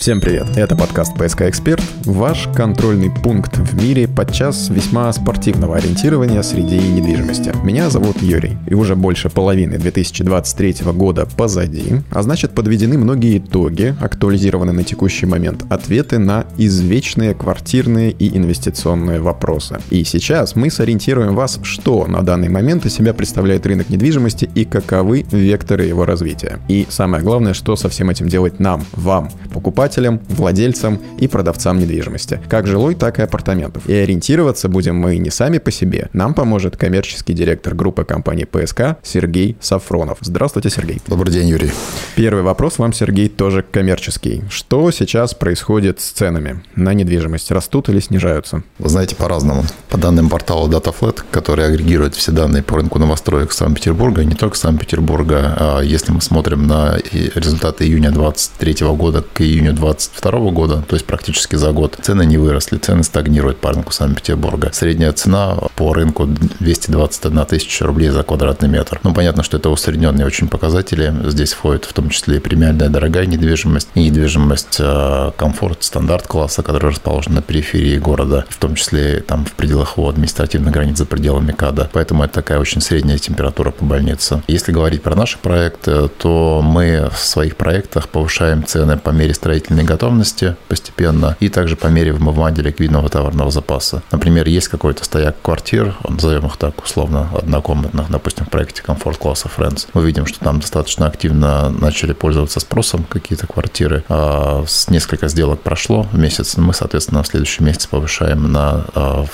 Всем привет! Это подкаст «ПСК Эксперт», ваш контрольный пункт в мире подчас весьма спортивного ориентирования среди недвижимости. Меня зовут Юрий, и уже больше половины 2023 года позади, а значит подведены многие итоги, актуализированы на текущий момент ответы на извечные квартирные и инвестиционные вопросы. И сейчас мы сориентируем вас, что на данный момент из себя представляет рынок недвижимости и каковы векторы его развития. И самое главное, что со всем этим делать нам, вам, покупать покупателям, владельцам и продавцам недвижимости, как жилой, так и апартаментов. И ориентироваться будем мы не сами по себе. Нам поможет коммерческий директор группы компании ПСК Сергей Сафронов. Здравствуйте, Сергей. Добрый день, Юрий. Первый вопрос вам, Сергей, тоже коммерческий. Что сейчас происходит с ценами на недвижимость? Растут или снижаются? Вы знаете, по-разному. По данным портала DataFlat, который агрегирует все данные по рынку новостроек Санкт-Петербурга, не только Санкт-Петербурга, а если мы смотрим на результаты июня 2023 года к июню 2022 года, то есть практически за год, цены не выросли, цены стагнируют по рынку Санкт-Петербурга. Средняя цена по рынку 221 тысяча рублей за квадратный метр. Ну, понятно, что это усредненные очень показатели. Здесь входит в том числе и премиальная дорогая недвижимость, и недвижимость э, комфорт, стандарт класса, который расположен на периферии города, в том числе там в пределах его административных границ за пределами КАДа. Поэтому это такая очень средняя температура по больнице. Если говорить про наши проекты, то мы в своих проектах повышаем цены по мере строительства строительной готовности постепенно и также по мере вымывания ликвидного товарного запаса. Например, есть какой-то стояк квартир, назовем их так условно, однокомнатных, допустим, в проекте комфорт класса Friends. Мы видим, что там достаточно активно начали пользоваться спросом какие-то квартиры. А с несколько сделок прошло в месяц. Мы, соответственно, в следующем месяце повышаем на а,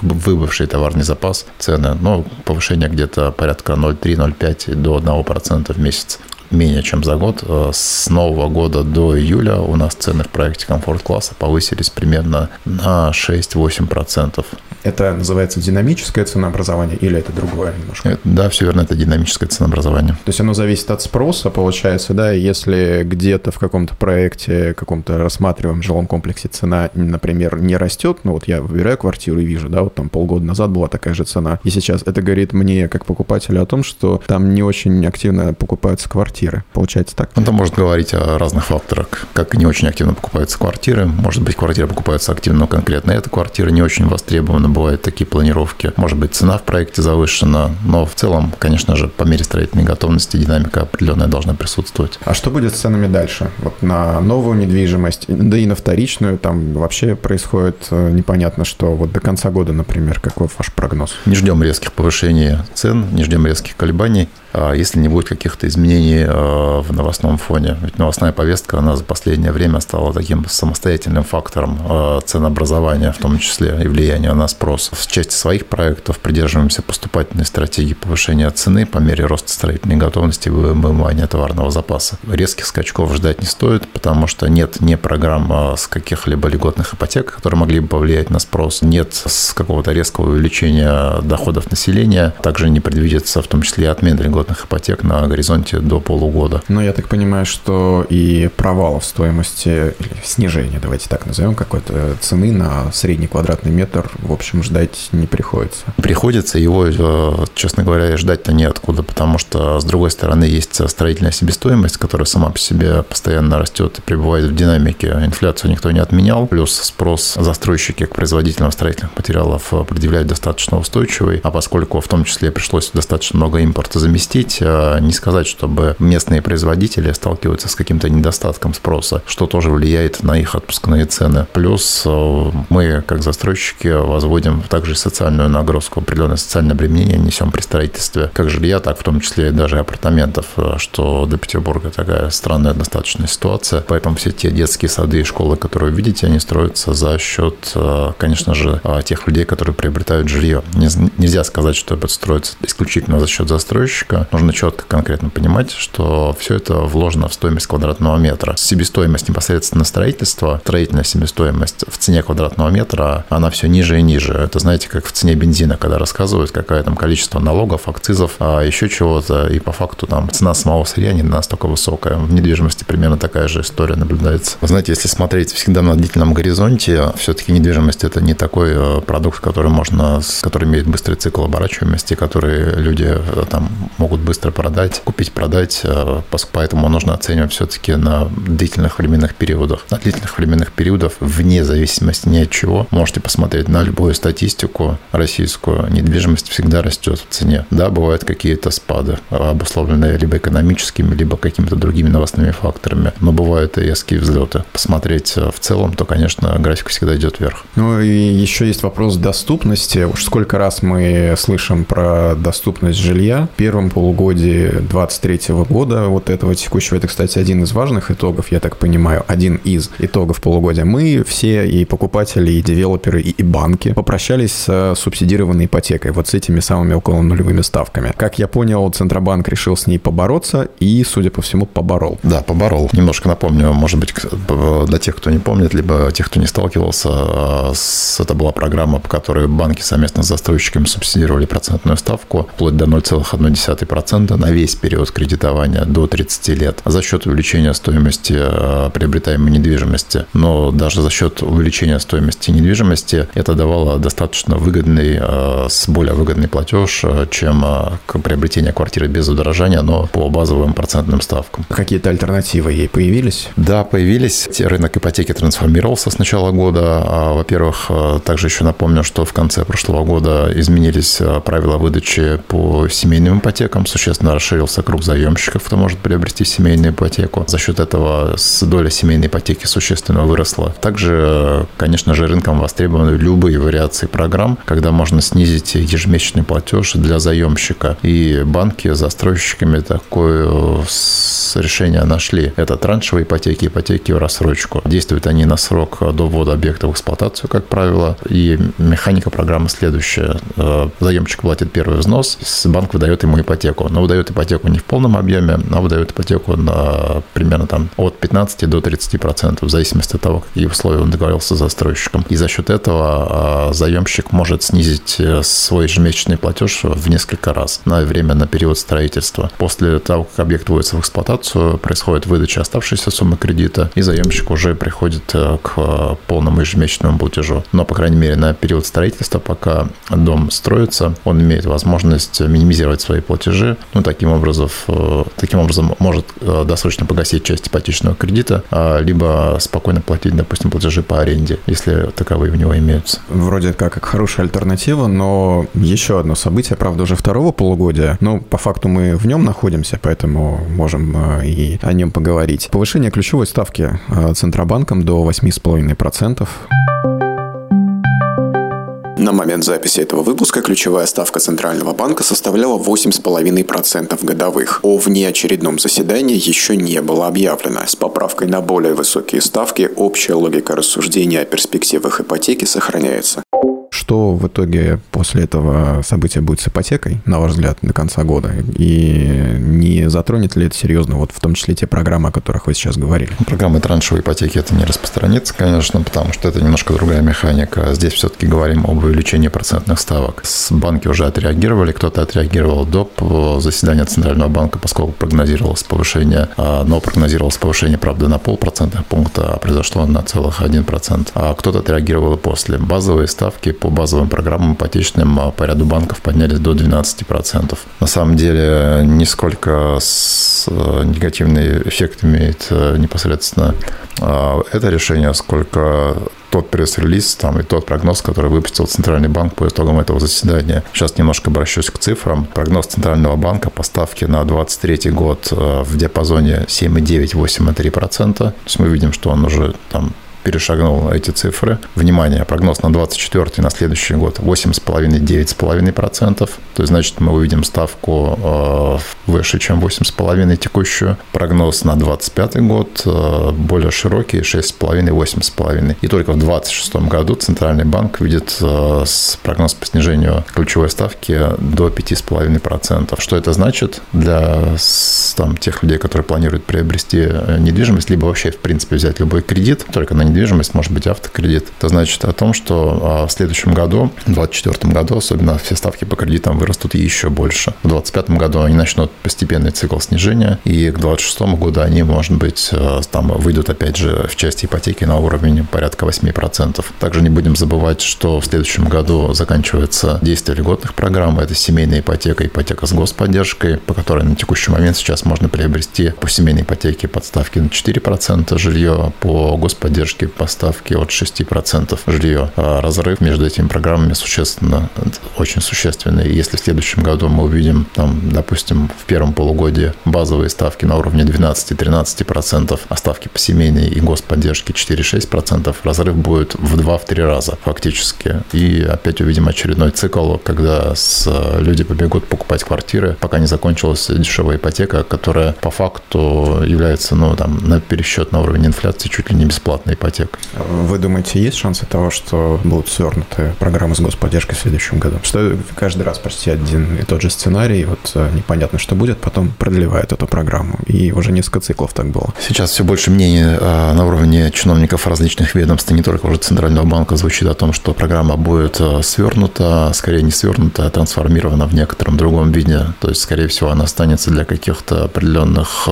выбывший товарный запас цены. Ну, повышение где-то порядка 0,3-0,5 до 1% в месяц менее чем за год. Э, с нового года до июля у нас цены в проекте комфорт-класса повысились примерно на 6-8%. Это называется динамическое ценообразование или это другое немножко? Это, да, все верно, это динамическое ценообразование. То есть оно зависит от спроса, получается, да, если где-то в каком-то проекте, каком-то рассматриваемом жилом комплексе цена, например, не растет, ну вот я выбираю квартиру и вижу, да, вот там полгода назад была такая же цена, и сейчас это говорит мне, как покупателю, о том, что там не очень активно покупаются квартиры. Получается так? Это может говорить о разных факторах, как не очень активно покупаются квартиры. Может быть, квартиры покупаются активно, но конкретно эта квартира не очень востребована бывают такие планировки. Может быть, цена в проекте завышена, но в целом, конечно же, по мере строительной готовности динамика определенная должна присутствовать. А что будет с ценами дальше? Вот на новую недвижимость, да и на вторичную, там вообще происходит э, непонятно что. Вот до конца года, например, какой ваш прогноз? Не ждем резких повышений цен, не ждем резких колебаний. А если не будет каких-то изменений э, в новостном фоне. Ведь новостная повестка, она за последнее время стала таким самостоятельным фактором э, ценообразования, в том числе и влияния на спрос. В части своих проектов придерживаемся поступательной стратегии повышения цены по мере роста строительной готовности и вымывания товарного запаса. Резких скачков ждать не стоит, потому что нет ни программ а, с каких-либо льготных ипотек, которые могли бы повлиять на спрос, нет с какого-то резкого увеличения доходов населения, также не предвидится в том числе и отмена льгот льготных ипотек на горизонте до полугода. Но я так понимаю, что и провал в стоимости, или снижение, давайте так назовем, какой-то цены на средний квадратный метр, в общем, ждать не приходится. Приходится его, э, честно говоря, ждать-то неоткуда, потому что, с другой стороны, есть строительная себестоимость, которая сама по себе постоянно растет и пребывает в динамике. Инфляцию никто не отменял, плюс спрос застройщики к производителям строительных материалов предъявляют достаточно устойчивый, а поскольку в том числе пришлось достаточно много импорта заместить, запустить, а не сказать, чтобы местные производители сталкиваются с каким-то недостатком спроса, что тоже влияет на их отпускные цены. Плюс э, мы, как застройщики, возводим также социальную нагрузку, определенное социальное обременение несем при строительстве как жилья, так в том числе и даже апартаментов, э, что для Петербурга такая странная достаточно ситуация. Поэтому все те детские сады и школы, которые вы видите, они строятся за счет, э, конечно же, тех людей, которые приобретают жилье. Нельзя сказать, что это строится исключительно за счет застройщика, нужно четко, конкретно понимать, что все это вложено в стоимость квадратного метра. Себестоимость непосредственно строительства, строительная себестоимость в цене квадратного метра, она все ниже и ниже. Это, знаете, как в цене бензина, когда рассказывают, какое там количество налогов, акцизов, а еще чего-то, и по факту там цена самого сырья не настолько высокая. В недвижимости примерно такая же история наблюдается. Вы знаете, если смотреть всегда на длительном горизонте, все-таки недвижимость это не такой э, продукт, который можно, который имеет быстрый цикл оборачиваемости, который люди э, там могут быстро продать, купить, продать, э, поэтому нужно оценивать все-таки на длительных временных периодах. На длительных временных периодах, вне зависимости ни от чего, можете посмотреть на любую статистику российскую, недвижимость всегда растет в цене. Да, бывают какие-то спады, обусловленные либо экономическими, либо какими-то другими новостными факторами, но бывают и резкие взлеты. Посмотреть в целом, то, конечно, график всегда идет вверх. Ну и еще есть вопрос доступности. Уж сколько раз мы слышим про доступность жилья. В первом полугодии 2023 года, вот этого текущего, это, кстати, один из важных итогов, я так понимаю, один из итогов полугодия. Мы все, и покупатели, и девелоперы, и, и банки, попрощались с субсидированной ипотекой, вот с этими самыми около нулевыми ставками. Как я понял, Центробанк решил с ней побороться и, судя по всему, поборол. Да, поборол. Немножко напомню, может быть, для тех, кто не помнит, либо тех, кто не сталкивался, а, это была программа, по которой банки совместно с застройщиками субсидировали процентную ставку вплоть до 0,1% на весь период кредитования до 30 лет за счет увеличения стоимости а, приобретаемой недвижимости. Но даже за счет увеличения стоимости недвижимости это давало достаточно выгодный, а, с более выгодный платеж, чем приобретение квартиры без удорожания, но по базовым процентным ставкам. Какие-то альтернативы ей появились? Да, появились. Рынок ипотеки трансформировался с начала года. А, во-первых, также еще напомню, что в конце прошлого года изменились правила выдачи по семейным ипотекам. Существенно расширился круг заемщиков, кто может приобрести семейную ипотеку. За счет этого доля семейной ипотеки существенно выросла. Также, конечно же, рынком востребованы любые вариации программ, когда можно снизить ежемесячный платеж для заемщика. И банки с застройщиками такое решение нашли. Это траншевые ипотеки, ипотеки в рассрочку. Действуют они на срок до ввода объекта в эксплуатацию, как правило. И механика программы следующая. Э, заемщик платит первый взнос, банк выдает ему ипотеку. Но выдает ипотеку не в полном объеме, а выдает ипотеку на примерно там от 15 до 30 процентов, в зависимости от того, какие условия он договорился с застройщиком. И за счет этого э, заемщик может снизить э, свой ежемесячный платеж в несколько раз на время, на период строительства. После того, как объект вводится в эксплуатацию, происходит выдача оставшейся суммы кредита, и заемщик уже приходит к полному ежемесячному платежу. Но, по крайней мере, на период строительства, пока дом строится, он имеет возможность минимизировать свои платежи. Ну, таким образом, э, таким образом может э, досрочно погасить часть ипотечного кредита, а, либо спокойно платить, допустим, платежи по аренде, если таковые у него имеются. Вроде как, как хорошая альтернатива, но еще одно событие, правда, уже второго полугодия. Ну, по факту мы в нем находимся, поэтому можем э, и о нем поговорить. Повышение ключевой ставки Центробанком до 8,5%. На момент записи этого выпуска ключевая ставка Центрального банка составляла 8,5% годовых. О внеочередном заседании еще не было объявлено. С поправкой на более высокие ставки общая логика рассуждения о перспективах ипотеки сохраняется. Что в итоге после этого события будет с ипотекой, на ваш взгляд, до конца года? И не затронет ли это серьезно, вот в том числе те программы, о которых вы сейчас говорили? Программы траншевой ипотеки это не распространится, конечно, потому что это немножко другая механика. Здесь все-таки говорим об увеличении процентных ставок. С банки уже отреагировали, кто-то отреагировал до заседания Центрального банка, поскольку прогнозировалось повышение, а, но прогнозировалось повышение, правда, на полпроцентных пункта, а произошло на целых 1%. А кто-то отреагировал после. Базовые ставки по базовым программам ипотечным а, по ряду банков поднялись до 12%. На самом деле, нисколько с э, негативный эффект имеет э, непосредственно а, это решение, сколько тот пресс-релиз там, и тот прогноз, который выпустил Центральный банк по итогам этого заседания. Сейчас немножко обращусь к цифрам. Прогноз Центрального банка по ставке на 2023 год э, в диапазоне 7,9-8,3%. То есть мы видим, что он уже там перешагнул эти цифры. Внимание, прогноз на 24 на следующий год 8,5-9,5%. То есть, значит, мы увидим ставку э, выше, чем 8,5 текущую. Прогноз на 25 год э, более широкий, 6,5-8,5. И только в 2026 году Центральный банк видит э, прогноз по снижению ключевой ставки до 5,5%. Что это значит для там, тех людей, которые планируют приобрести недвижимость, либо вообще, в принципе, взять любой кредит только на недвижимость, может быть автокредит. Это значит о том, что в следующем году, в 2024 году, особенно все ставки по кредитам вырастут еще больше. В 2025 году они начнут постепенный цикл снижения, и к 2026 году они, может быть, там выйдут опять же в части ипотеки на уровень порядка 8%. Также не будем забывать, что в следующем году заканчивается действие льготных программ. Это семейная ипотека, ипотека с господдержкой, по которой на текущий момент сейчас можно приобрести по семейной ипотеке подставки на 4% жилье, по господдержке поставки от 6% жилье. А разрыв между этими программами существенно, очень существенный. Если в следующем году мы увидим, там, допустим, в первом полугодии базовые ставки на уровне 12-13%, а ставки по семейной и господдержке 4-6%, разрыв будет в 2-3 раза фактически. И опять увидим очередной цикл, когда с, люди побегут покупать квартиры, пока не закончилась дешевая ипотека, которая по факту является, ну, там, на пересчет на уровень инфляции чуть ли не бесплатной ипотекой. Вы думаете, есть шансы того, что будут свернуты программы с господдержкой в следующем году? Что каждый раз почти один и тот же сценарий, вот э, непонятно, что будет, потом продлевают эту программу. И уже несколько циклов так было. Сейчас все больше мнений э, на уровне чиновников различных ведомств, не только уже Центрального банка, звучит о том, что программа будет э, свернута, скорее не свернута, а трансформирована в некотором другом виде. То есть, скорее всего, она останется для каких-то определенных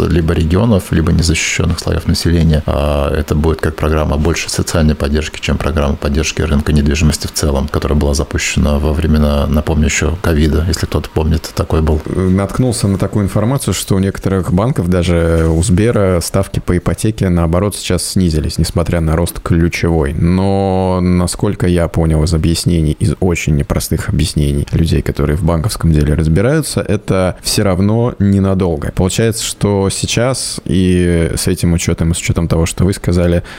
либо регионов, либо незащищенных слоев населения. А это будет как программа больше социальной поддержки, чем программа поддержки рынка недвижимости в целом, которая была запущена во времена, напомню, еще ковида, если кто-то помнит, такой был. Наткнулся на такую информацию, что у некоторых банков, даже у Сбера, ставки по ипотеке, наоборот, сейчас снизились, несмотря на рост ключевой. Но, насколько я понял из объяснений, из очень непростых объяснений людей, которые в банковском деле разбираются, это все равно ненадолго. Получается, что сейчас и с этим учетом, и с учетом того, что вы сказали,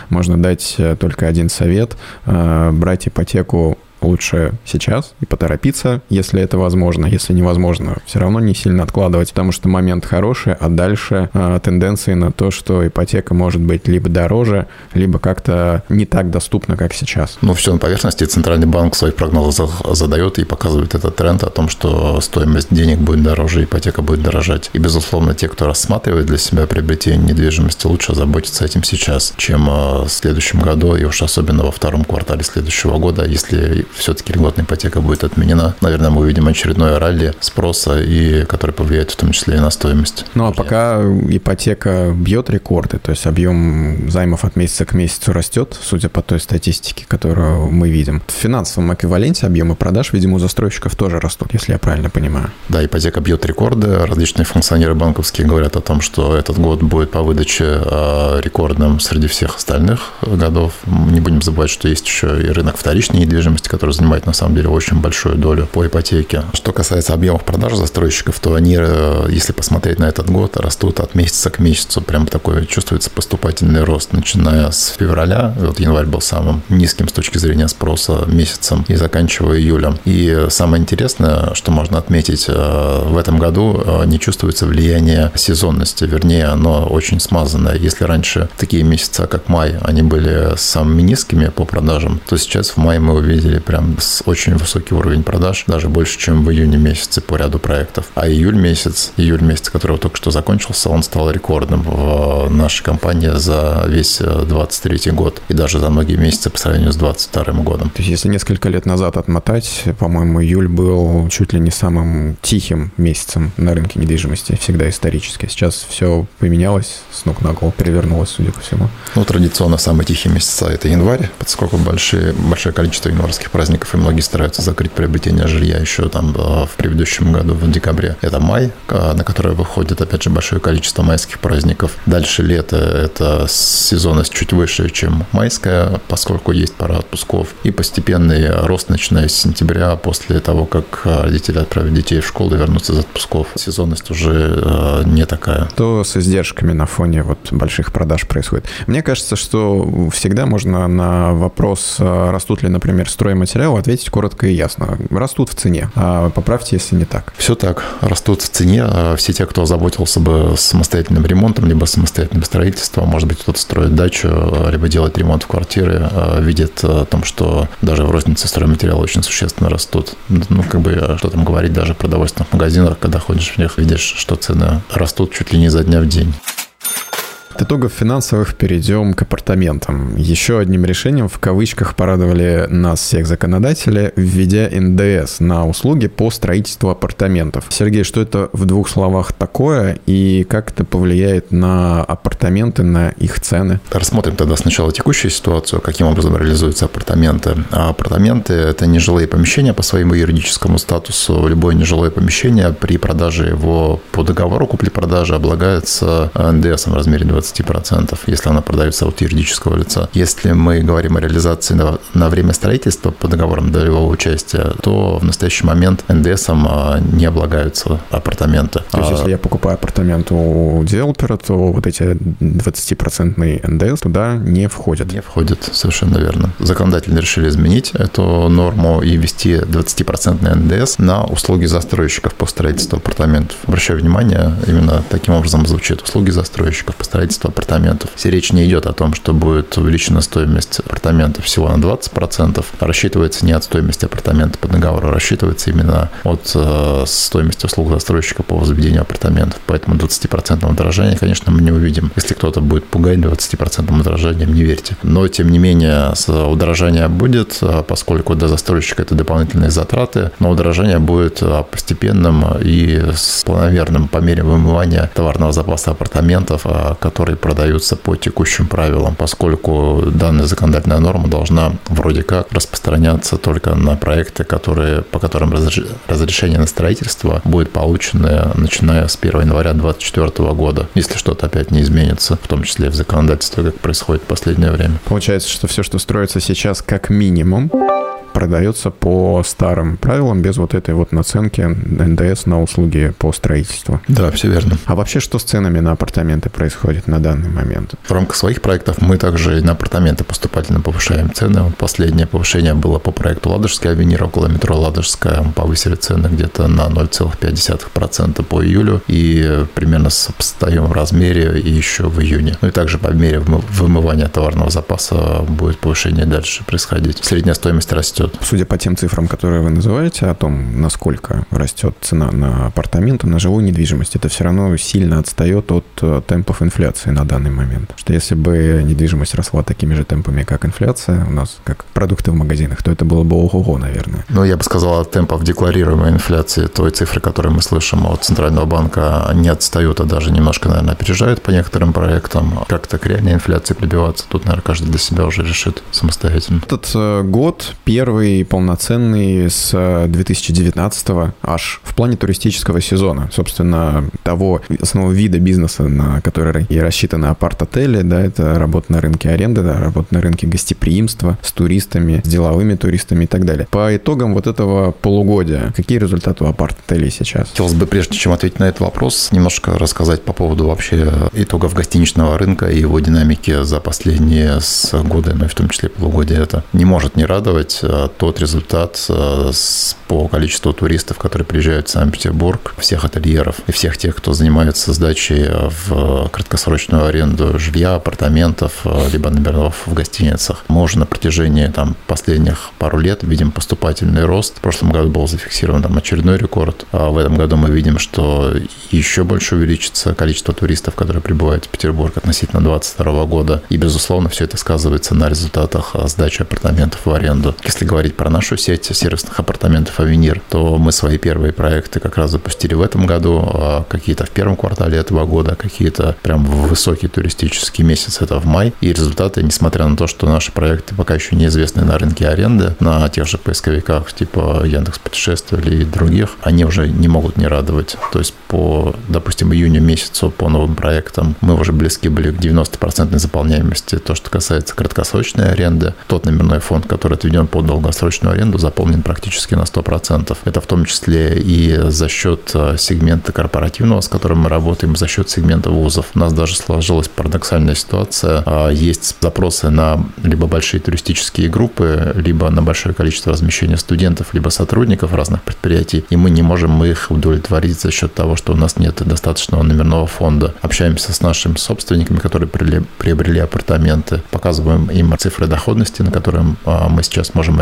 можно дать э, только один совет э, – брать ипотеку лучше сейчас и поторопиться, если это возможно. Если невозможно, все равно не сильно откладывать, потому что момент хороший, а дальше э, тенденции на то, что ипотека может быть либо дороже, либо как-то не так доступна, как сейчас. Ну, все на поверхности. Центральный банк своих прогнозов задает и показывает этот тренд о том, что стоимость денег будет дороже, ипотека будет дорожать. И, безусловно, те, кто рассматривает для себя приобретение недвижимости, лучше заботиться этим сейчас, чем в следующем году, и уж особенно во втором квартале следующего года, если все-таки льготная ипотека будет отменена, наверное, мы увидим очередное ралли спроса, и который повлияет в том числе и на стоимость. Ну, а пока ипотека бьет рекорды, то есть объем займов от месяца к месяцу растет, судя по той статистике, которую мы видим. В финансовом эквиваленте объемы продаж, видимо, у застройщиков тоже растут, если я правильно понимаю. Да, ипотека бьет рекорды. Различные функционеры банковские говорят о том, что этот год будет по выдаче а, рекордным среди всех остальных годов. Не будем забывать, что есть еще и рынок вторичной недвижимости, который занимает на самом деле очень большую долю по ипотеке. Что касается объемов продаж застройщиков, то они, э, если посмотреть на этот год, растут от месяца к месяцу. Прям такой чувствуется поступательный рост, начиная с февраля. Вот январь был самым низким с точки зрения спроса месяцем и заканчивая июлем. И самое интересное, что можно отметить, э, в этом году э, не чувствуется влияние сезонности, вернее, оно очень смазанное. Если раньше такие месяца, как май, они были самыми низкими по продажам, то сейчас в мае мы увидели прям с очень высокий уровень продаж, даже больше, чем в июне месяце по ряду проектов. А июль месяц, июль месяц, который только что закончился, он стал рекордным в нашей компании за весь 23 год и даже за многие месяцы по сравнению с 22 годом. То есть, если несколько лет назад отмотать, по-моему, июль был чуть ли не самым тихим месяцем на рынке недвижимости, всегда исторически. Сейчас все поменялось с ног на голову, перевернулось, судя по всему. Ну, традиционно самые тихие месяца – это январь, поскольку большие, большое количество январских праздников, и многие стараются закрыть приобретение жилья еще там э, в предыдущем году, в декабре. Это май, э, на который выходит, опять же, большое количество майских праздников. Дальше лето – это сезонность чуть выше, чем майская, поскольку есть пара отпусков. И постепенный рост, начиная с сентября, после того, как э, родители отправят детей в школу и вернутся из отпусков. Сезонность уже не такая. То с издержками на фоне вот больших продаж происходит. Мне кажется, что всегда можно на вопрос, растут ли, например, стройматериалы, ответить коротко и ясно. Растут в цене. А поправьте, если не так. Все так. Растут в цене. А все те, кто заботился бы самостоятельным ремонтом, либо самостоятельным строительством, может быть, кто-то строит дачу, либо делает ремонт в квартире, а, видит о том, что даже в рознице стройматериалы очень существенно растут. Ну, как бы, что там говорить, даже в продовольственных магазинах, когда ходишь в них, видишь, что цены растут чуть ли не за дня в день. От итогов финансовых перейдем к апартаментам. Еще одним решением в кавычках порадовали нас всех законодатели, введя НДС на услуги по строительству апартаментов. Сергей, что это в двух словах такое и как это повлияет на апартаменты, на их цены? Рассмотрим тогда сначала текущую ситуацию, каким образом реализуются апартаменты. А апартаменты – это нежилые помещения по своему юридическому статусу. Любое нежилое помещение при продаже его по договору купли-продажи облагается НДС в размере 20%, если она продается от юридического лица. Если мы говорим о реализации на, на время строительства по договорам долевого участия, то в настоящий момент НДСом а, не облагаются апартаменты. То есть, а, если я покупаю апартамент у девелопера, то вот эти 20% НДС туда не входят? Не входят, совершенно верно. Законодатели решили изменить эту норму и ввести 20% НДС на услуги застройщиков по строительству апартаментов. Обращаю внимание, именно таким образом звучит услуги застройщиков по строительству апартаментов. Все речь не идет о том, что будет увеличена стоимость апартаментов всего на 20%, а рассчитывается не от стоимости апартамента по договору, а рассчитывается именно от э, стоимости услуг застройщика по возведению апартаментов. Поэтому 20% удорожания, конечно, мы не увидим. Если кто-то будет пугать 20% удорожанием, не верьте. Но, тем не менее, удорожание будет, а поскольку для застройщика это дополнительные затраты, но удорожание будет а, постепенным и планомерным по мере вымывания товарного запаса апартаментов, а, которые продаются по текущим правилам, поскольку данная законодательная норма должна вроде как распространяться только на проекты, которые, по которым разрешение на строительство будет получено начиная с 1 января 2024 года, если что-то опять не изменится, в том числе в законодательстве, как происходит в последнее время. Получается, что все, что строится сейчас, как минимум, продается по старым правилам, без вот этой вот наценки НДС на услуги по строительству. Да, все верно. А вообще, что с ценами на апартаменты происходит на данный момент? В рамках своих проектов мы также на апартаменты поступательно повышаем цены. Вот последнее повышение было по проекту Ладожская авенира около метро Ладожская. Мы повысили цены где-то на 0,5% по июлю и примерно сопоставим в размере и еще в июне. Ну и также по мере вымывания товарного запаса будет повышение дальше происходить. Средняя стоимость растет растет. Судя по тем цифрам, которые вы называете, о том, насколько растет цена на апартаменты, на жилую недвижимость, это все равно сильно отстает от э, темпов инфляции на данный момент. Что если бы недвижимость росла такими же темпами, как инфляция у нас, как продукты в магазинах, то это было бы ого-го, наверное. Ну, я бы сказал, от темпов декларируемой инфляции, той цифры, которые мы слышим от Центрального банка, не отстают, а даже немножко, наверное, опережают по некоторым проектам. Как-то к реальной инфляции прибиваться, тут, наверное, каждый для себя уже решит самостоятельно. Этот э, год первый первый полноценный с 2019 э, аж в плане туристического сезона. Собственно, того основного вида бизнеса, на который и рассчитаны апарт-отели, да, это работа на рынке аренды, да, работа на рынке гостеприимства с туристами, с деловыми туристами и так далее. По итогам вот этого полугодия, какие результаты у апарт-отелей сейчас? Хотелось бы, прежде чем ответить на этот вопрос, немножко рассказать по поводу вообще итогов гостиничного рынка и его динамики за последние с годы, ну и в том числе полугодия. Это не может не радовать. Э, тот результат э, по количеству туристов, которые приезжают в Санкт-Петербург, всех ательеров и всех тех, кто занимается сдачей в краткосрочную аренду жилья, апартаментов, э, либо номеров в гостиницах. Мы уже на протяжении там, последних пару лет видим поступательный рост. В прошлом году был зафиксирован там, очередной рекорд. А в этом году мы видим, что еще больше увеличится количество туристов, которые прибывают в Петербург относительно 2022 года. И, безусловно, все это сказывается на результатах сдачи апартаментов в аренду. Если говорить про нашу сеть сервисных апартаментов «Авенир», то мы свои первые проекты как раз запустили в этом году, а какие-то в первом квартале этого года, какие-то прям в высокий туристический месяц, это в май. И результаты, несмотря на то, что наши проекты пока еще неизвестны на рынке аренды, на тех же поисковиках типа Яндекс Путешествия или других, они уже не могут не радовать. То есть по, допустим, июню месяцу по новым проектам мы уже близки были к 90% заполняемости. То, что касается краткосрочной аренды, тот номерной фонд, который отведен под долгосрочную аренду заполнен практически на 100%. Это в том числе и за счет э, сегмента корпоративного, с которым мы работаем, за счет сегмента вузов. У нас даже сложилась парадоксальная ситуация. А, есть запросы на либо большие туристические группы, либо на большое количество размещения студентов, либо сотрудников разных предприятий, и мы не можем их удовлетворить за счет того, что у нас нет достаточного номерного фонда. Общаемся с нашими собственниками, которые приобрели апартаменты, показываем им цифры доходности, на которые а, мы сейчас можем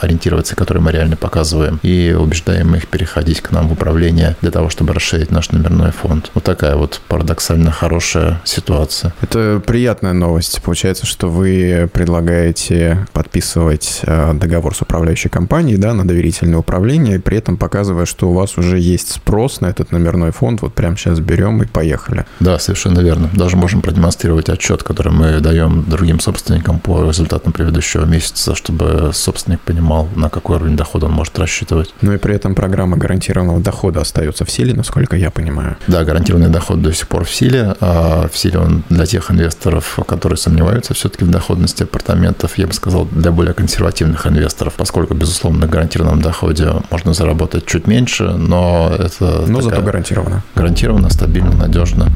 ориентироваться, которые мы реально показываем, и убеждаем их переходить к нам в управление для того, чтобы расширить наш номерной фонд. Вот такая вот парадоксально хорошая ситуация. Это приятная новость. Получается, что вы предлагаете подписывать э, договор с управляющей компанией да, на доверительное управление, при этом показывая, что у вас уже есть спрос на этот номерной фонд, вот прямо сейчас берем и поехали. Да, совершенно верно. Даже можем продемонстрировать отчет, который мы даем другим собственникам по результатам предыдущего месяца, чтобы собственник понимал, на какой уровень дохода он может рассчитывать. Ну и при этом программа гарантированного дохода остается в силе, насколько я понимаю. Да, гарантированный доход до сих пор в силе. А в силе он для тех инвесторов, которые сомневаются все-таки в доходности апартаментов, я бы сказал, для более консервативных инвесторов, поскольку, безусловно, на гарантированном доходе можно заработать чуть меньше, но это... Но зато гарантированно. Гарантированно, стабильно, надежно.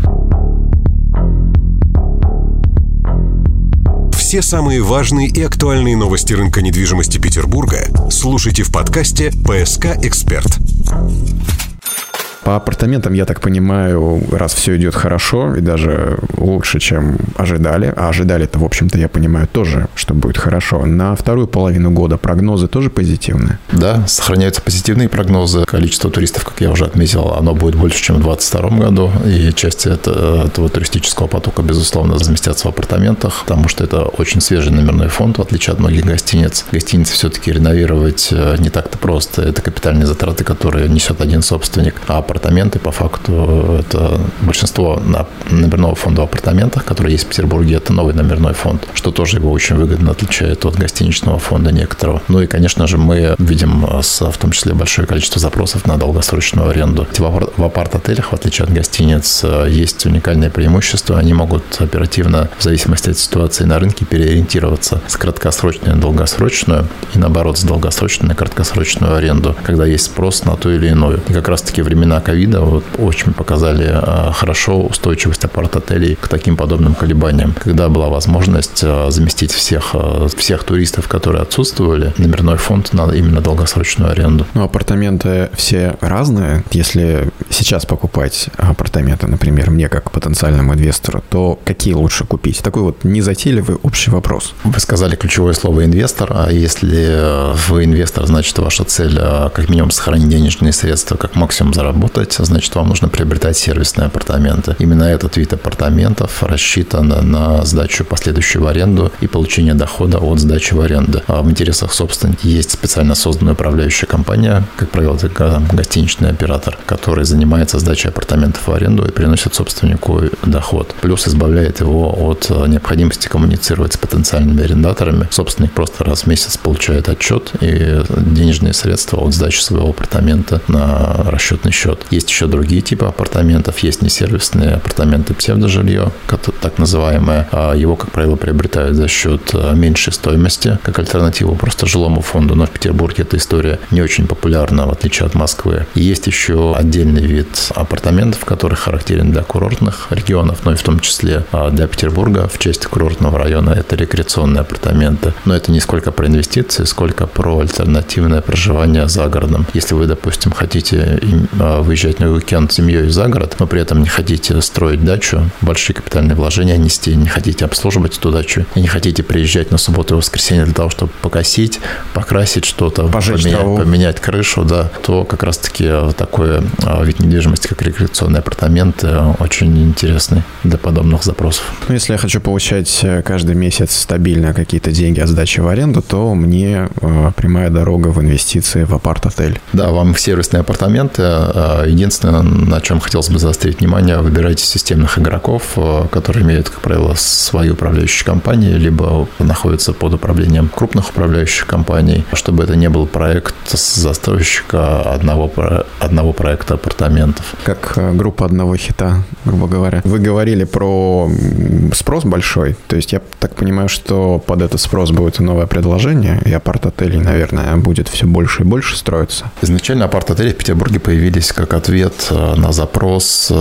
Все самые важные и актуальные новости рынка недвижимости Петербурга слушайте в подкасте «ПСК Эксперт». По апартаментам, я так понимаю, раз все идет хорошо и даже лучше, чем ожидали, а ожидали-то, в общем-то, я понимаю, тоже, что будет хорошо, на вторую половину года прогнозы тоже позитивные? Да, сохраняются позитивные прогнозы. Количество туристов, как я уже отметил, оно будет больше, чем в 2022 году, и часть этого, туристического потока, безусловно, заместятся в апартаментах, потому что это очень свежий номерной фонд, в отличие от многих гостиниц. Гостиницы все-таки реновировать э, не так-то просто. Это капитальные затраты, которые несет один собственник, а апартаменты, по факту, это большинство номерного фонда в апартаментах, который есть в Петербурге, это новый номерной фонд, что тоже его очень выгодно отличает от гостиничного фонда некоторого. Ну и, конечно же, мы видим в том числе большое количество запросов на долгосрочную аренду. В апарт-отелях, в отличие от гостиниц, есть уникальное преимущество. Они могут оперативно, в зависимости от ситуации на рынке, переориентироваться с краткосрочной на долгосрочную и, наоборот, с долгосрочной на краткосрочную аренду, когда есть спрос на ту или иную. И как раз-таки времена ковида вот очень показали а, хорошо устойчивость апарт-отелей к таким подобным колебаниям. Когда была возможность а, заместить всех, а, всех туристов, которые отсутствовали, номерной фонд на именно долгосрочную аренду. Ну, апартаменты все разные. Если сейчас покупать апартаменты, например, мне как потенциальному инвестору, то какие лучше купить? Такой вот незатейливый общий вопрос. Вы сказали ключевое слово «инвестор», а если вы инвестор, значит, ваша цель как минимум сохранить денежные средства, как максимум заработать, работать, значит, вам нужно приобретать сервисные апартаменты. Именно этот вид апартаментов рассчитан на сдачу последующую в аренду и получение дохода от сдачи в аренду. А в интересах собственника есть специально созданная управляющая компания, как правило, это гостиничный оператор, который занимается сдачей апартаментов в аренду и приносит собственнику доход. Плюс избавляет его от необходимости коммуницировать с потенциальными арендаторами. Собственник просто раз в месяц получает отчет и денежные средства от сдачи своего апартамента на расчетный счет. Есть еще другие типы апартаментов. Есть несервисные апартаменты псевдожилье, так называемое. А его, как правило, приобретают за счет а, меньшей стоимости, как альтернативу просто жилому фонду. Но в Петербурге эта история не очень популярна, в отличие от Москвы. И есть еще отдельный вид апартаментов, который характерен для курортных регионов, но и в том числе а, для Петербурга в части курортного района это рекреационные апартаменты. Но это не сколько про инвестиции, сколько про альтернативное проживание за городом. Если вы, допустим, хотите выезжать на уикенд с семьей за город, но при этом не хотите строить дачу, большие капитальные вложения нести, не хотите обслуживать эту дачу, и не хотите приезжать на субботу и воскресенье для того, чтобы покосить, покрасить что-то, поменять, поменять крышу, да, то как раз-таки такой а, вид недвижимости, как рекреационные апартаменты, очень интересный для подобных запросов. Ну, если я хочу получать э, каждый месяц стабильно какие-то деньги от сдачи в аренду, то мне э, прямая дорога в инвестиции в апарт-отель. Да, вам сервисные апартаменты, Единственное, на чем хотелось бы заострить внимание, выбирайте системных игроков, э, которые имеют, как правило, свою управляющую компанию, либо находятся под управлением крупных управляющих компаний, чтобы это не был проект застройщика одного, одного проекта апартаментов. Как э, группа одного хита, грубо говоря. Вы говорили про спрос большой, то есть я так понимаю, что под этот спрос будет и новое предложение, и апарт-отелей, наверное, будет все больше и больше строиться. Изначально апарт-отели в Петербурге появились как как ответ на запрос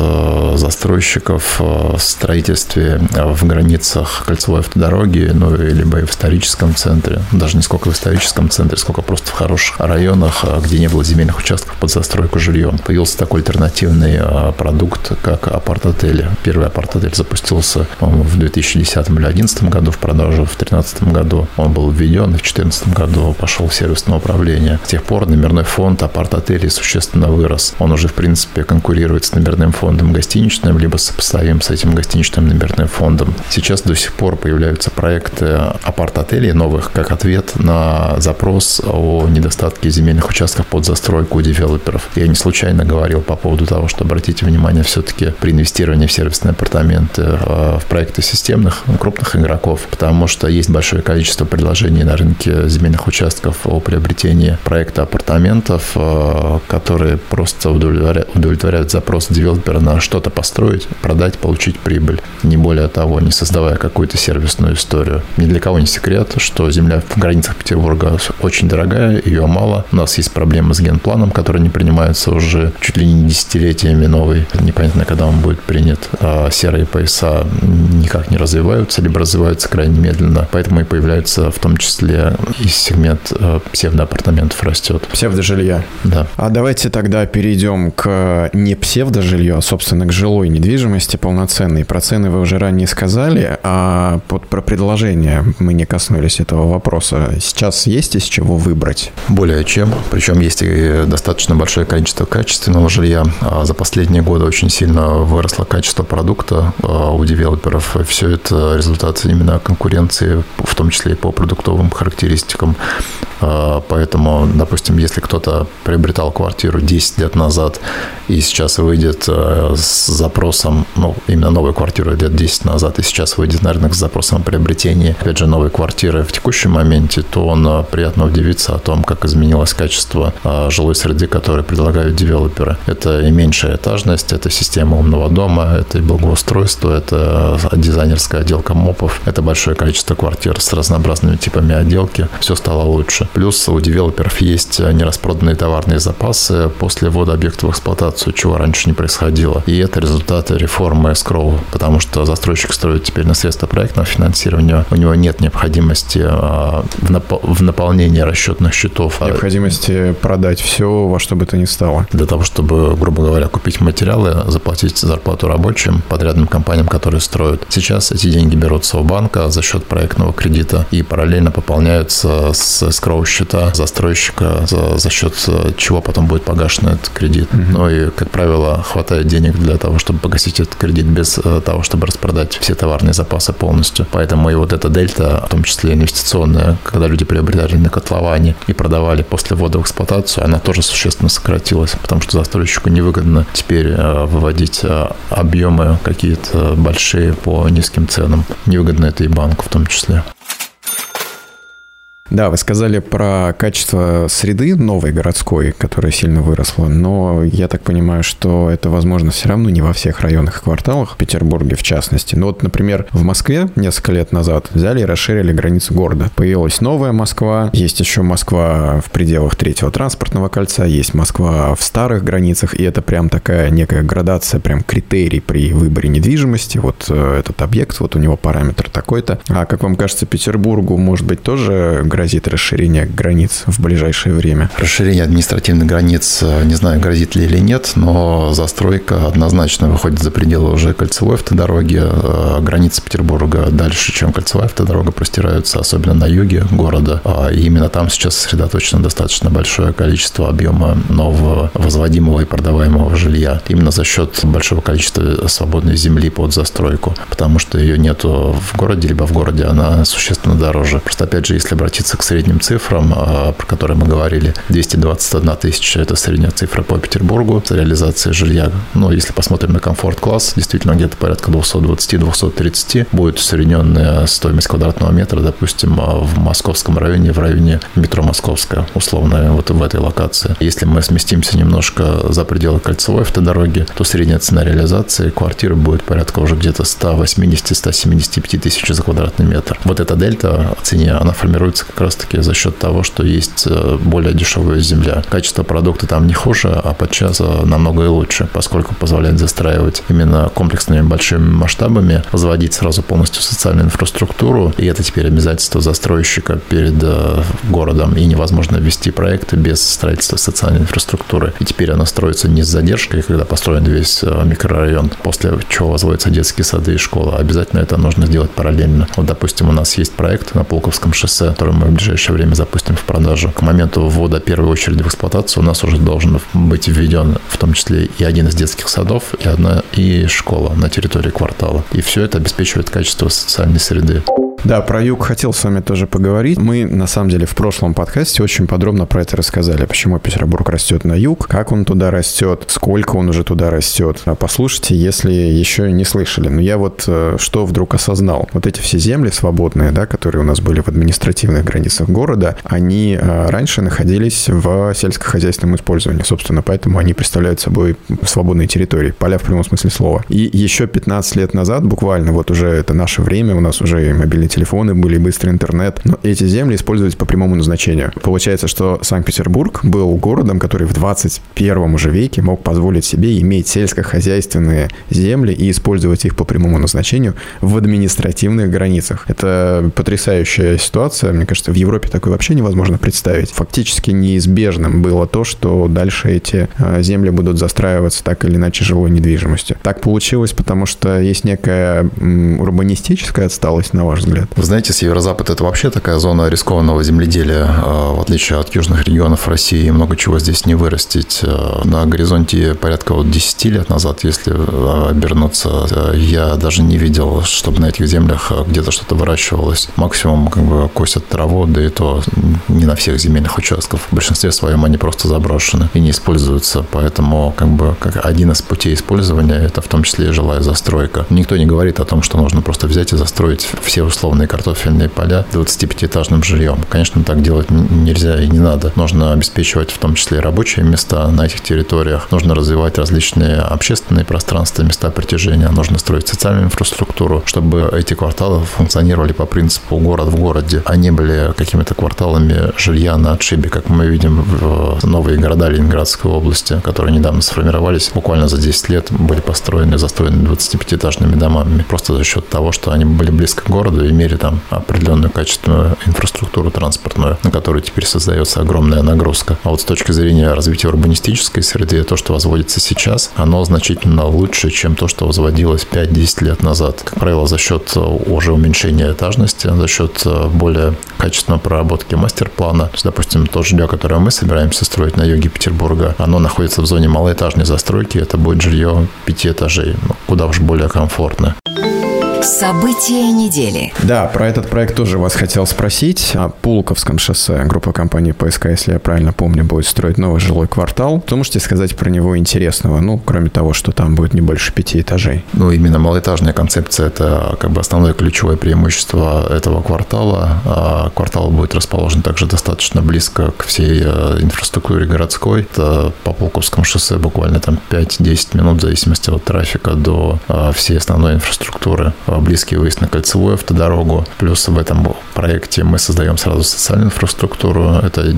застройщиков в строительстве в границах кольцевой автодороги, ну, либо и в историческом центре, даже не сколько в историческом центре, сколько просто в хороших районах, где не было земельных участков под застройку жильем. Появился такой альтернативный продукт, как апарт-отели. Первый апарт-отель запустился в 2010 или 2011 году в продажу, в 2013 году он был введен, в 2014 году пошел в сервисное управление. С тех пор номерной фонд апарт-отелей существенно вырос. Он уже, в принципе, конкурирует с номерным фондом гостиничным, либо сопоставим с этим гостиничным номерным фондом. Сейчас до сих пор появляются проекты апарт-отелей новых, как ответ на запрос о недостатке земельных участков под застройку у девелоперов. Я не случайно говорил по поводу того, что обратите внимание все-таки при инвестировании в сервисные апартаменты э, в проекты системных крупных игроков, потому что есть большое количество предложений на рынке земельных участков о приобретении проекта апартаментов, э, которые просто удовлетворяют, удовлетворяют запрос девелопера на что-то построить, продать, получить прибыль. Не более того, не создавая какую-то сервисную историю. Ни для кого не секрет, что земля в границах Петербурга очень дорогая, ее мало. У нас есть проблемы с генпланом, который не принимается уже чуть ли не десятилетиями новый. Непонятно, когда он будет принят. А серые пояса никак не развиваются, либо развиваются крайне медленно. Поэтому и появляется в том числе и сегмент э, псевдоапартаментов растет. Псевдожилья. Да. А давайте тогда перейдем к не псевдожилью, а, собственно, к жилой недвижимости полноценной. Про цены вы уже ранее сказали, а под, про предложение мы не коснулись этого вопроса. Сейчас есть из чего выбрать? Более чем. Причем есть и достаточно большое количество качественного жилья. А за последние годы очень сильно выросло качество продукта а, у девелоперов. Все это результат именно конкуренции, в том числе и по продуктовым характеристикам. А, поэтому, допустим, если кто-то приобретал квартиру 10 лет назад и сейчас выйдет э, с запросом, ну, именно новую квартиру лет 10 назад, и сейчас выйдет на рынок с запросом приобретения, опять же, новой квартиры в текущем моменте, то он э, приятно удивится о том, как изменилось качество э, жилой среды, которую предлагают девелоперы. Это и меньшая этажность, это система умного дома, это и благоустройство, это дизайнерская отделка мопов, это большое количество квартир с разнообразными типами отделки. Все стало лучше. Плюс у девелоперов есть нераспроданные товарные запасы после ввода объекта в эксплуатацию, чего раньше не происходило. И это результаты реформы эскроу, потому что застройщик строит теперь на средства проектного финансирования. У него нет необходимости а, в, нап- в наполнении расчетных счетов. Необходимости продать все во что бы то ни стало. Для того, чтобы, грубо говоря, купить материалы, заплатить зарплату рабочим, подрядным компаниям, которые строят. Сейчас эти деньги берутся у банка за счет проектного кредита и параллельно пополняются с эскроу трудового счета застройщика, за, за счет э, чего потом будет погашен этот кредит. Mm-hmm. Ну и, как правило, хватает денег для того, чтобы погасить этот кредит без э, того, чтобы распродать все товарные запасы полностью. Поэтому и вот эта дельта, в том числе инвестиционная, когда люди приобретали на котловане и продавали после ввода в эксплуатацию, она тоже существенно сократилась, потому что застройщику невыгодно теперь э, выводить объемы какие-то большие по низким ценам. Невыгодно это и банку в том числе. Да, вы сказали про качество среды новой городской, которая сильно выросла, но я так понимаю, что это возможно все равно не во всех районах и кварталах, в Петербурге в частности. Ну вот, например, в Москве несколько лет назад взяли и расширили границу города. Появилась новая Москва, есть еще Москва в пределах третьего транспортного кольца, есть Москва в старых границах, и это прям такая некая градация, прям критерий при выборе недвижимости. Вот э, этот объект, вот у него параметр такой-то. А как вам кажется, Петербургу может быть тоже грозит расширение границ в ближайшее время? Расширение административных границ, э, не знаю, грозит ли или нет, но застройка однозначно выходит за пределы уже кольцевой автодороги. Э, границы Петербурга дальше, чем кольцевая автодорога, простираются, особенно на юге города. А и именно там сейчас сосредоточено достаточно большое количество объема нового возводимого и продаваемого жилья. Именно за счет большого количества свободной земли под застройку, потому что ее нету в городе, либо в городе она существенно дороже. Просто опять же, если обратиться вернуться к средним цифрам, а, про которые мы говорили. 221 тысяча – это средняя цифра по Петербургу с реализацией жилья. Но если посмотрим на комфорт-класс, действительно где-то порядка 220-230 будет усредненная стоимость квадратного метра, допустим, а, в московском районе, в районе метро Московская, условно, вот в этой локации. Если мы сместимся немножко за пределы кольцевой автодороги, то средняя цена реализации квартиры будет порядка уже где-то 180-175 тысяч за квадратный метр. Вот эта дельта в цене, она формируется как как раз-таки за счет того, что есть э, более дешевая земля. Качество продукта там не хуже, а подчас э, намного и лучше, поскольку позволяет застраивать именно комплексными большими масштабами, возводить сразу полностью социальную инфраструктуру, и это теперь обязательство застройщика перед э, городом, и невозможно ввести проекты без строительства социальной инфраструктуры. И теперь она строится не с задержкой, когда построен весь микрорайон, после чего возводятся детские сады и школы. Обязательно это нужно сделать параллельно. Вот, допустим, у нас есть проект на Пулковском шоссе, который мы в ближайшее время запустим в продажу. К моменту ввода первой очереди в эксплуатацию у нас уже должен быть введен в том числе и один из детских садов, и одна и школа на территории квартала. И все это обеспечивает качество социальной среды. Да, про юг хотел с вами тоже поговорить. Мы, на самом деле, в прошлом подкасте очень подробно про это рассказали. Почему Петербург растет на юг, как он туда растет, сколько он уже туда растет. А послушайте, если еще не слышали. Но я вот э, что вдруг осознал. Вот эти все земли свободные, да, которые у нас были в административных границах города, они э, раньше находились в сельскохозяйственном использовании. Собственно, поэтому они представляют собой свободные территории, поля в прямом смысле слова. И еще 15 лет назад, буквально, вот уже это наше время, у нас уже и мобильный телефоны были, быстрый интернет. Но эти земли использовались по прямому назначению. Получается, что Санкт-Петербург был городом, который в 21 уже веке мог позволить себе иметь сельскохозяйственные земли и использовать их по прямому назначению в административных границах. Это потрясающая ситуация. Мне кажется, в Европе такое вообще невозможно представить. Фактически неизбежным было то, что дальше эти а, земли будут застраиваться так или иначе жилой недвижимостью. Так получилось, потому что есть некая урбанистическая отсталость, на ваш взгляд, лет. Вы знаете, северо-запад – это вообще такая зона рискованного земледелия. А, в отличие от южных регионов России, много чего здесь не вырастить. А, на горизонте порядка вот 10 лет назад, если а, обернуться, я даже не видел, чтобы на этих землях где-то что-то выращивалось. Максимум как бы косят траву, да и то не на всех земельных участках. В большинстве своем они просто заброшены и не используются. Поэтому как бы как один из путей использования – это в том числе и жилая застройка. Никто не говорит о том, что нужно просто взять и застроить все условия условные картофельные поля 25-этажным жильем. Конечно, так делать нельзя и не надо. Нужно обеспечивать в том числе и рабочие места на этих территориях. Нужно развивать различные общественные пространства, места притяжения. Нужно строить социальную инфраструктуру, чтобы эти кварталы функционировали по принципу город в городе, а не были какими-то кварталами жилья на отшибе, как мы видим в новые города Ленинградской области, которые недавно сформировались, буквально за 10 лет были построены, застроены 25-этажными домами, просто за счет того, что они были близко к городу и мере там определенную качественную инфраструктуру транспортную, на которой теперь создается огромная нагрузка. А вот с точки зрения развития урбанистической среды, то, что возводится сейчас, оно значительно лучше, чем то, что возводилось 5-10 лет назад. Как правило, за счет уже уменьшения этажности, за счет более качественной проработки мастер-плана. То есть, допустим, то жилье, которое мы собираемся строить на юге Петербурга, оно находится в зоне малоэтажной застройки, это будет жилье пяти этажей, ну, куда уж более комфортно. События недели. Да, про этот проект тоже вас хотел спросить. О Пулковском шоссе группа компании ПСК, если я правильно помню, будет строить новый жилой квартал. Что можете сказать про него интересного? Ну, кроме того, что там будет не больше пяти этажей. Ну, именно малоэтажная концепция – это как бы основное ключевое преимущество этого квартала. А квартал будет расположен также достаточно близко к всей э, инфраструктуре городской. Это по Пулковскому шоссе буквально там 5-10 минут в зависимости от трафика до э, всей основной инфраструктуры близкий выезд на кольцевую автодорогу. Плюс в этом проекте мы создаем сразу социальную инфраструктуру. Это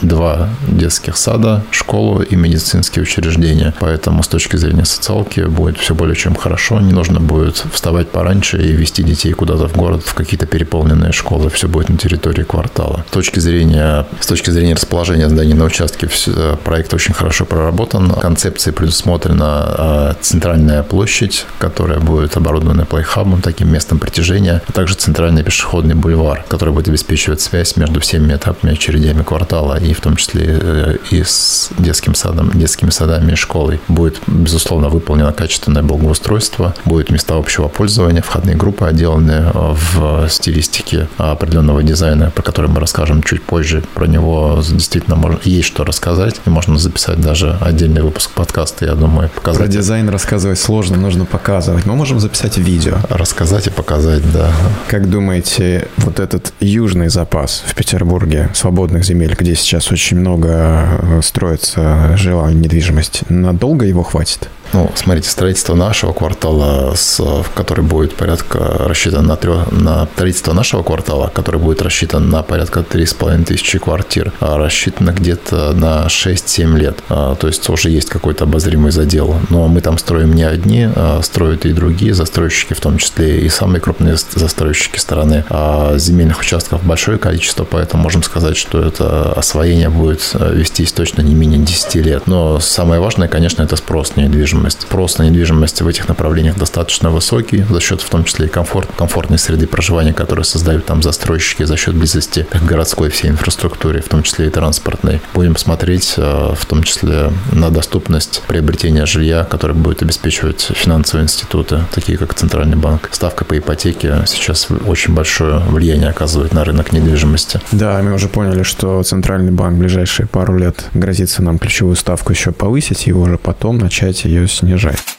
два детских сада, школу и медицинские учреждения. Поэтому с точки зрения социалки будет все более чем хорошо. Не нужно будет вставать пораньше и вести детей куда-то в город, в какие-то переполненные школы. Все будет на территории квартала. С точки зрения, с точки зрения расположения зданий на участке все, проект очень хорошо проработан. Концепции предусмотрена а, центральная площадь, которая будет оборудована плейхабом, таким местом притяжения, а также центральный пешеходный бульвар, который будет обеспечивать связь между всеми этапами очередями квартала и в том числе э, и с детским садом, детскими садами и школой. Будет, безусловно, выполнено качественное благоустройство, будут места общего пользования, входные группы отделаны э, в стилистике определенного дизайна, про который мы расскажем чуть позже. Про него действительно можно, есть что рассказать, и можно записать даже отдельный выпуск подкаста, я думаю, показать. Про дизайн рассказывать сложно, нужно показывать. Мы можем записать видео. Рассказать и показать, да. Как думаете, вот этот южный запас в Петербурге свободных земель, где сейчас очень много э, строится жилая недвижимость, надолго его хватит? Ну, смотрите, строительство нашего квартала, с, который будет порядка рассчитан на, трех, на строительство нашего квартала, который будет рассчитан на порядка 3,5 тысячи квартир, а рассчитано где-то на 6-7 лет. А, то есть уже есть какой-то обозримый задел. Но мы там строим не одни, а строят и другие застройщики, в том числе и самые крупные застройщики страны. А земельных участков большое количество, поэтому можем сказать, что это освоение будет э, вестись точно не менее 10 лет. Но самое важное, конечно, это спрос на недвижимость. Спрос на недвижимость в этих направлениях достаточно высокий за счет в том числе и комфорт, комфортной среды проживания, которую создают там застройщики за счет близости к городской всей инфраструктуре, в том числе и транспортной. Будем смотреть э, в том числе на доступность приобретения жилья, которое будет обеспечивать финансовые институты, такие как Центральный банк. Ставка по ипотеке сейчас очень большое влияние оказывает на рынок недвижимости. Да, мы уже поняли, что Центральный банк в ближайшие пару лет грозится нам ключевую ставку еще повысить и уже потом начать ее снижать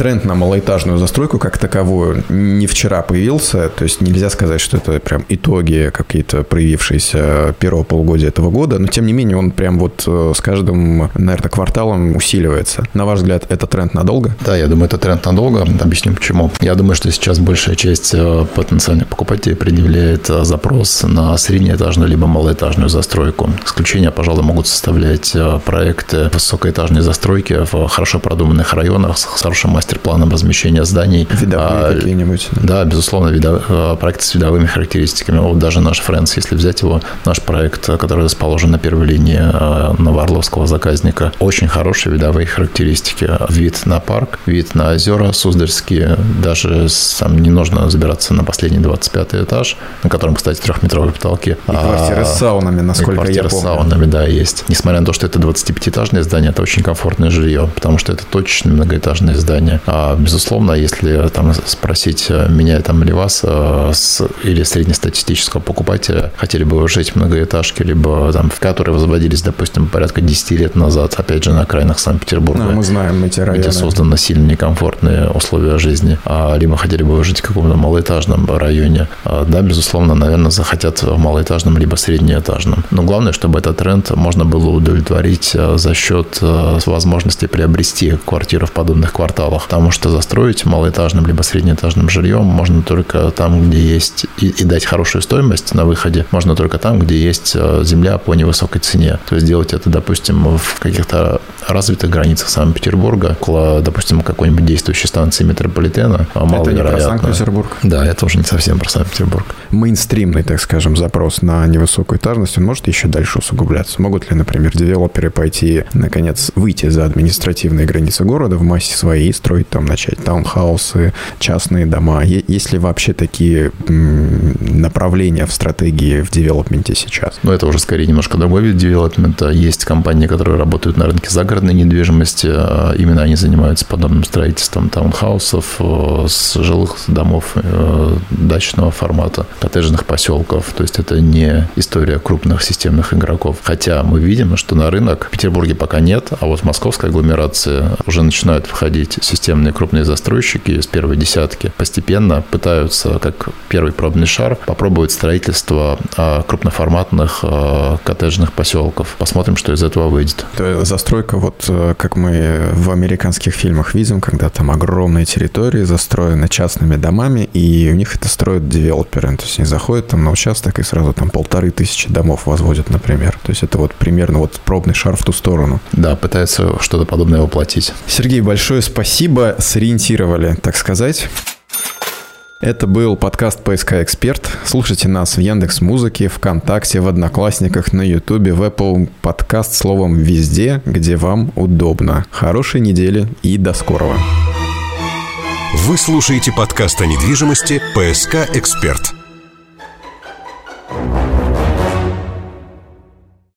тренд на малоэтажную застройку как таковую не вчера появился, то есть нельзя сказать, что это прям итоги какие-то проявившиеся первого полугодия этого года, но тем не менее он прям вот э, с каждым, наверное, кварталом усиливается. На ваш взгляд, это тренд надолго? Да, я думаю, это тренд надолго. Объясню почему. Я думаю, что сейчас большая часть э, потенциальных покупателей предъявляет э, запрос на среднеэтажную либо малоэтажную застройку. Исключения, пожалуй, могут составлять проекты высокоэтажной застройки в хорошо продуманных районах с хорошим мастер мастер-планом размещения зданий. Видовые а, какие-нибудь. Да, безусловно, видо, э, проекты с видовыми характеристиками. Вот даже наш Friends, если взять его, наш проект, который расположен на первой линии э, Новоорловского заказника, очень хорошие видовые характеристики. Вид на парк, вид на озера Суздальские, даже сам не нужно забираться на последний 25 этаж, на котором, кстати, трехметровые потолки. И квартиры с саунами, насколько и я помню. с саунами, да, есть. Несмотря на то, что это 25-этажное здание, это очень комфортное жилье, потому что это точно многоэтажное здание. А, безусловно, если там спросить э, меня там или вас, э, с, или среднестатистического покупателя, хотели бы вы жить в многоэтажке, либо там, в которые возводились, допустим, порядка 10 лет назад, опять же, на окраинах Санкт-Петербурга. Ну, мы знаем эти районы. Где созданы сильно некомфортные условия жизни. А, либо хотели бы вы жить в каком-то малоэтажном районе. А, да, безусловно, наверное, захотят в малоэтажном, либо среднеэтажном. Но главное, чтобы этот тренд можно было удовлетворить э, за счет возможности приобрести квартиру в подобных кварталах потому что застроить малоэтажным либо среднеэтажным жильем можно только там, где есть, и, и дать хорошую стоимость на выходе, можно только там, где есть э, земля по невысокой цене. То есть делать это, допустим, в каких-то развитых границах Санкт-Петербурга, около, допустим, какой-нибудь действующей станции метрополитена, а маловероятно. Это не про Санкт-Петербург? Да, это уже не совсем про Санкт-Петербург. Мейнстримный, так скажем, запрос на невысокую этажность, он может еще дальше усугубляться? Могут ли, например, девелоперы пойти, наконец, выйти за административные границы города в массе своей и строить там, начать таунхаусы, частные дома? Есть ли вообще такие направления в стратегии в девелопменте сейчас? Ну, это уже скорее немножко другой вид девелопмента. Есть компании, которые работают на рынке загородной недвижимости. А именно они занимаются подобным строительством таунхаусов, э, с жилых домов э, дачного формата, коттеджных поселков. То есть это не история крупных системных игроков. Хотя мы видим, что на рынок в Петербурге пока нет, а вот в московской агломерации уже начинают входить системные крупные застройщики из первой десятки. Постепенно пытаются, как первый пробный шар, попробовать строительство а, крупноформатных а, коттеджных поселков. Посмотрим, что из этого выйдет. Застройка, вот э, как мы в американских фильмах видим, когда там огромные территории застроены частными домами, и у них это строят девелоперы. То есть они заходят там на участок и сразу там полторы тысячи домов возводят, например. То есть это вот примерно вот пробный шар в ту сторону. Да, пытаются что-то подобное воплотить. Сергей, большое спасибо. Сориентировали, так сказать. Это был подкаст «ПСК Эксперт». Слушайте нас в Яндекс Музыке, ВКонтакте, в Одноклассниках, на Ютубе, в Apple подкаст словом везде, где вам удобно. Хорошей недели и до скорого. Вы слушаете подкаст о недвижимости «ПСК Эксперт».